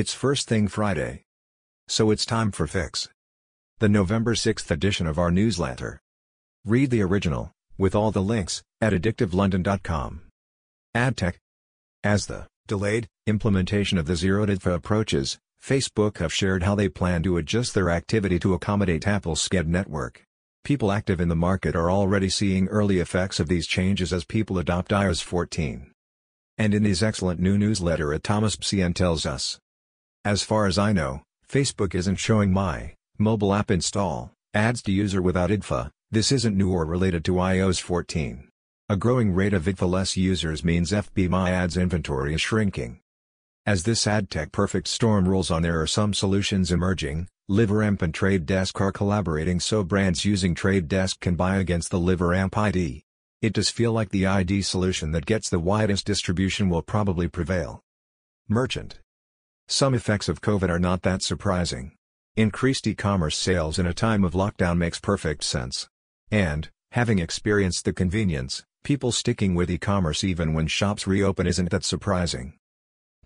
It's first thing Friday. So it's time for Fix. The November 6th edition of our newsletter. Read the original, with all the links, at addictivelondon.com. AdTech. As the delayed implementation of the Zero DIDFA approaches, Facebook have shared how they plan to adjust their activity to accommodate Apple's SKAdNetwork. People active in the market are already seeing early effects of these changes as people adopt iOS 14. And in his excellent new newsletter Thomas Psian tells us. As far as I know, Facebook isn't showing my mobile app install ads to user without IDFA, this isn't new or related to iOS 14. A growing rate of IDFA-less users means FB My Ads inventory is shrinking. As this ad tech perfect storm rolls on there are some solutions emerging, LiveRamp and Trade Desk are collaborating so brands using Trade Desk can buy against the LiveRamp ID. It does feel like the ID solution that gets the widest distribution will probably prevail. Merchant. Some effects of COVID are not that surprising. Increased e-commerce sales in a time of lockdown makes perfect sense. And, having experienced the convenience, people sticking with e-commerce even when shops reopen isn't that surprising.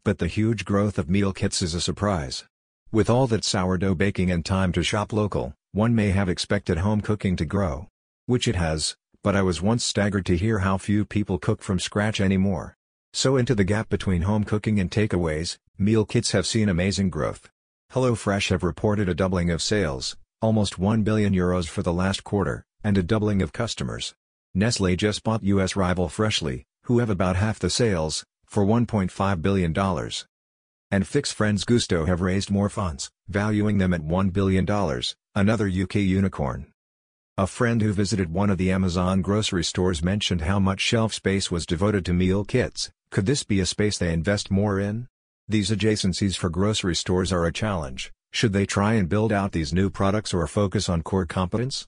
But the huge growth of meal kits is a surprise. With all that sourdough baking and time to shop local, one may have expected home cooking to grow. Which it has, but I was once staggered to hear how few people cook from scratch anymore. So into the gap between home cooking and takeaways, meal kits have seen amazing growth. HelloFresh have reported a doubling of sales, almost 1 billion euros for the last quarter, and a doubling of customers. Nestle just bought US rival Freshly, who have about half the sales, for $1.5 billion. And Fix Friends Gousto have raised more funds, valuing them at $1 billion, another UK unicorn. A friend who visited one of the Amazon grocery stores mentioned how much shelf space was devoted to meal kits, could this be a space they invest more in? These adjacencies for grocery stores are a challenge, should they try and build out these new products or focus on core competence?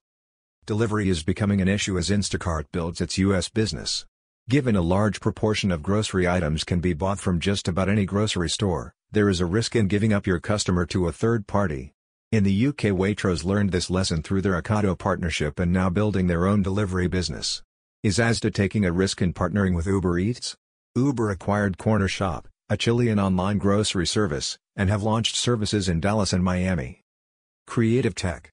Delivery is becoming an issue as Instacart builds its US business. Given a large proportion of grocery items can be bought from just about any grocery store, there is a risk in giving up your customer to a third party. In the UK Waitrose learned this lesson through their Ocado partnership and now building their own delivery business. Is Asda taking a risk in partnering with Uber Eats? Uber acquired Cornershop, a Chilean online grocery service, and have launched services in Dallas and Miami. Creative Tech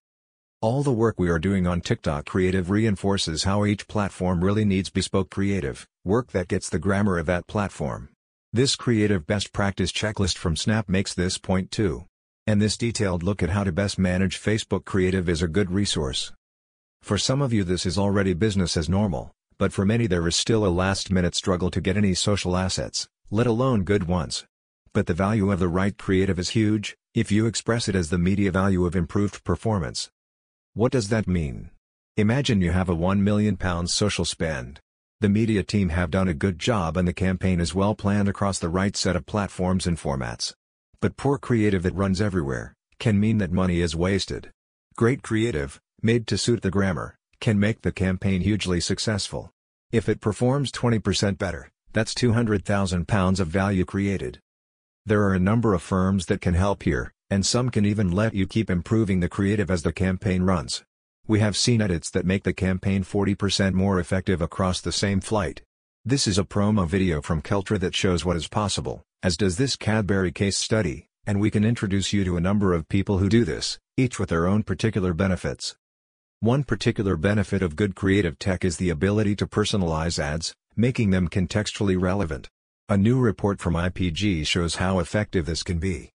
all the work we are doing on TikTok Creative reinforces how each platform really needs bespoke creative, work that gets the grammar of that platform. This creative best practice checklist from Snap makes this point too. And this detailed look at how to best manage Facebook Creative is a good resource. For some of you this is already business as normal, but for many there is still a last-minute struggle to get any social assets, let alone good ones. But the value of the right creative is huge, if you express it as the media value of improved performance. What does that mean? Imagine you have a £1 million social spend. The media team have done a good job and the campaign is well planned across the right set of platforms and formats. But poor creative that runs everywhere, can mean that money is wasted. Great creative, made to suit the grammar, can make the campaign hugely successful. If it performs 20% better, that's £200,000 of value created. There are a number of firms that can help here, and some can even let you keep improving the creative as the campaign runs. We have seen edits that make the campaign 40% more effective across the same flight. This is a promo video from Celtra that shows what is possible, as does this Cadbury case study, and we can introduce you to a number of people who do this, each with their own particular benefits. One particular benefit of good creative tech is the ability to personalize ads, making them contextually relevant. A new report from IPG shows how effective this can be.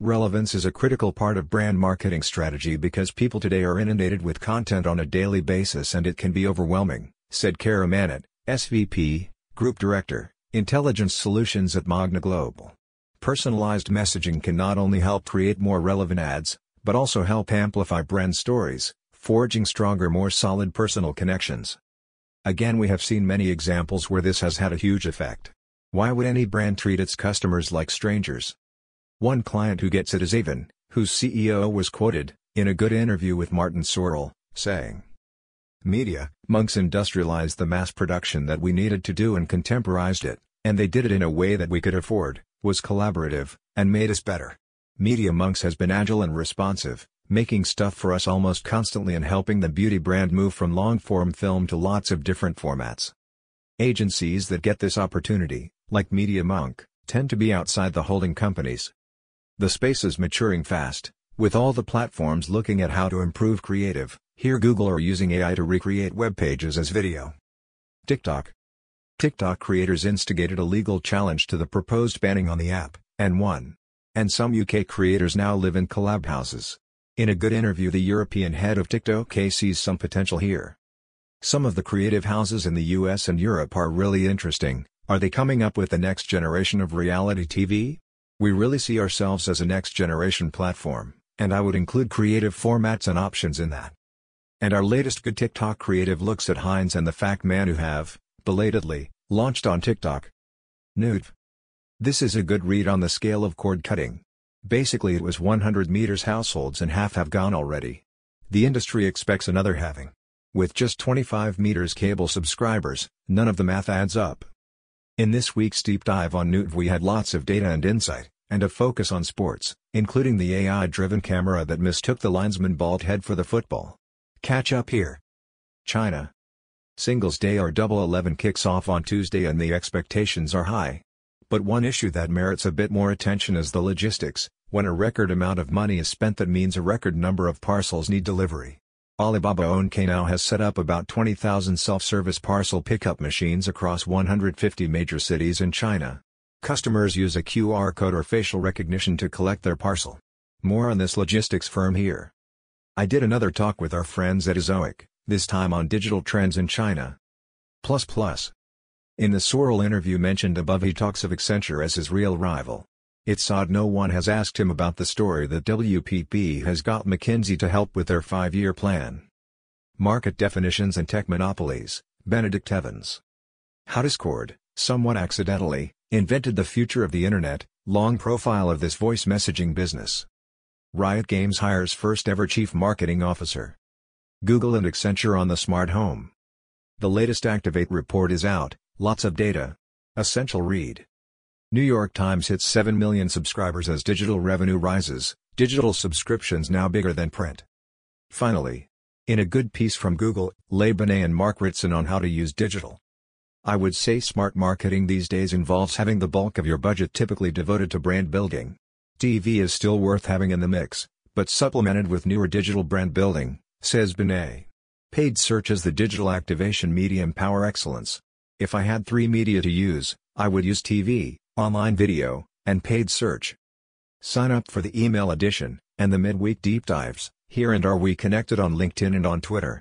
Relevance is a critical part of brand marketing strategy because people today are inundated with content on a daily basis and it can be overwhelming, said Kara Manatt, SVP, Group Director, Intelligence Solutions at Magna Global. Personalized messaging can not only help create more relevant ads, but also help amplify brand stories, forging stronger more solid personal connections. Again we have seen many examples where this has had a huge effect. Why would any brand treat its customers like strangers? One client who gets it is Avon, whose CEO was quoted, in a good interview with Martin Sorrell, saying, Media, monks industrialized the mass production that we needed to do and contemporized it, and they did it in a way that we could afford, was collaborative, and made us better. Media Monks has been agile and responsive, making stuff for us almost constantly and helping the beauty brand move from long-form film to lots of different formats. Agencies that get this opportunity, like Media Monk, tend to be outside the holding companies, The space is maturing fast, with all the platforms looking at how to improve creative, here Google are using AI to recreate web pages as video. TikTok TikTok creators instigated a legal challenge to the proposed banning on the app, and won. And some UK creators now live in collab houses. In a good interview the European head of TikTok sees some potential here. Some of the creative houses in the US and Europe are really interesting, are they coming up with the next generation of reality TV? We really see ourselves as a next generation platform, and I would include creative formats and options in that. And our latest good TikTok creative looks at Heinz and the Fact Man who have, belatedly, launched on TikTok. Nude. This is a good read on the scale of cord cutting. Basically it was 100 meters households and half have gone already. The industry expects another having. With just 25 meters cable subscribers, none of the math adds up. In this week's deep dive on Newt we had lots of data and insight, and a focus on sports, including the AI-driven camera that mistook the linesman bald head for the football. Catch up here. China. Singles Day or Double 11 kicks off on Tuesday and the expectations are high. But one issue that merits a bit more attention is the logistics, when a record amount of money is spent that means a record number of parcels need delivery. Alibaba owned now has set up about 20,000 self-service parcel pickup machines across 150 major cities in China. Customers use a QR code or facial recognition to collect their parcel. More on this logistics firm here. I did another talk with our friends at Ezoic, this time on digital trends in China. Plus plus. In the Sorrell interview mentioned above he talks of Accenture as his real rival. It's odd no one has asked him about the story that WPP has got McKinsey to help with their five-year plan. Market Definitions and Tech Monopolies, Benedict Evans. How Discord, somewhat accidentally, invented the future of the Internet, long profile of this voice messaging business. Riot Games hires first ever chief marketing officer. Google and Accenture on the smart home. The latest Activate report is out, lots of data. Essential read. New York Times hits 7 million subscribers as digital revenue rises, digital subscriptions now bigger than print. Finally, in a good piece from Google, Les Binet and Mark Ritson on how to use digital. I would say smart marketing these days involves having the bulk of your budget typically devoted to brand building. TV is still worth having in the mix, but supplemented with newer digital brand building, says Bonnet. Paid search is the digital activation medium power excellence. If I had three media to use, I would use TV, online video, and paid search. Sign up for the email edition, and the midweek deep dives, here and are we connected on LinkedIn and on Twitter.